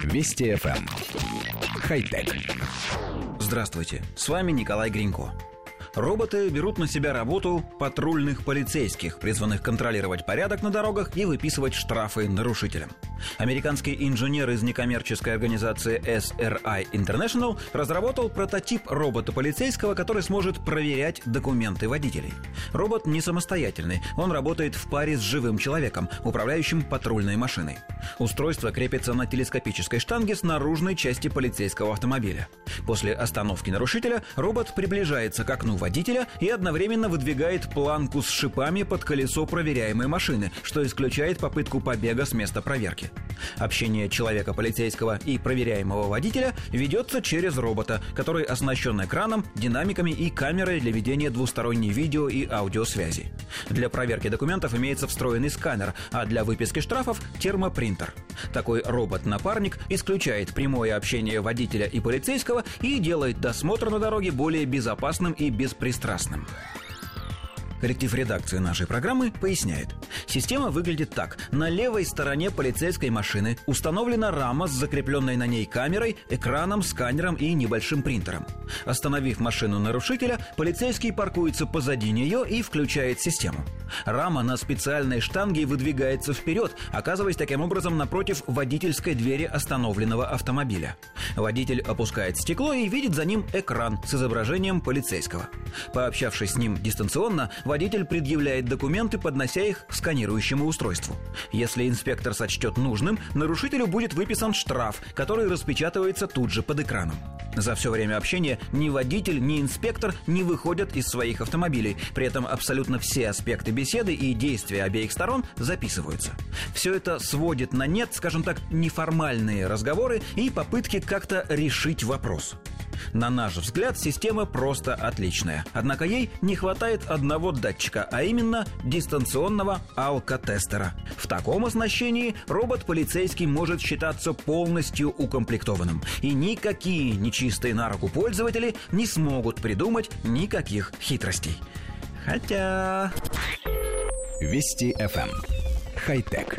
Вести FM. Эм. Хай-тек. Здравствуйте, с вами Николай Гринько. Роботы берут на себя работу патрульных полицейских, призванных контролировать порядок на дорогах и выписывать штрафы нарушителям. Американский инженер из некоммерческой организации SRI International разработал прототип робота-полицейского, который сможет проверять документы водителей. Робот не самостоятельный, он работает в паре с живым человеком, управляющим патрульной машиной. Устройство крепится на телескопической штанге с наружной части полицейского автомобиля. После остановки нарушителя робот приближается к окну водителя и одновременно выдвигает планку с шипами под колесо проверяемой машины, что исключает попытку побега с места проверки. Общение человека полицейского и проверяемого водителя ведется через робота, который оснащен экраном, динамиками и камерой для ведения двусторонней видео и аудиосвязи. Для проверки документов имеется встроенный сканер, а для выписки штрафов – термопринтер. Такой робот-напарник исключает прямое общение водителя и полицейского и делает досмотр на дороге более безопасным и беспристрастным. Коллектив редакции нашей программы поясняет. Система выглядит так. На левой стороне полицейской машины установлена рама с закрепленной на ней камерой, экраном, сканером и небольшим принтером. Остановив машину нарушителя, полицейский паркуется позади нее и включает систему. Рама на специальной штанге выдвигается вперед, оказываясь таким образом напротив водительской двери остановленного автомобиля. Водитель опускает стекло и видит за ним экран с изображением полицейского. Пообщавшись с ним дистанционно, водитель предъявляет документы, поднося их к сканирующему устройству. Если инспектор сочтет нужным, нарушителю будет выписан штраф, который распечатывается тут же под экраном. За все время общения ни водитель, ни инспектор не выходят из своих автомобилей. При этом абсолютно все аспекты беседы и действия обеих сторон записываются. Все это сводит на нет, скажем так, неформальные разговоры и попытки как-то решить вопрос. На наш взгляд, система просто отличная. Однако ей не хватает одного датчика, а именно дистанционного алкотестера. В таком оснащении робот-полицейский может считаться полностью укомплектованным. И никакие нечистые на руку пользователи не смогут придумать никаких хитростей. Хотя... Вести FM. Эм. Хай-тек.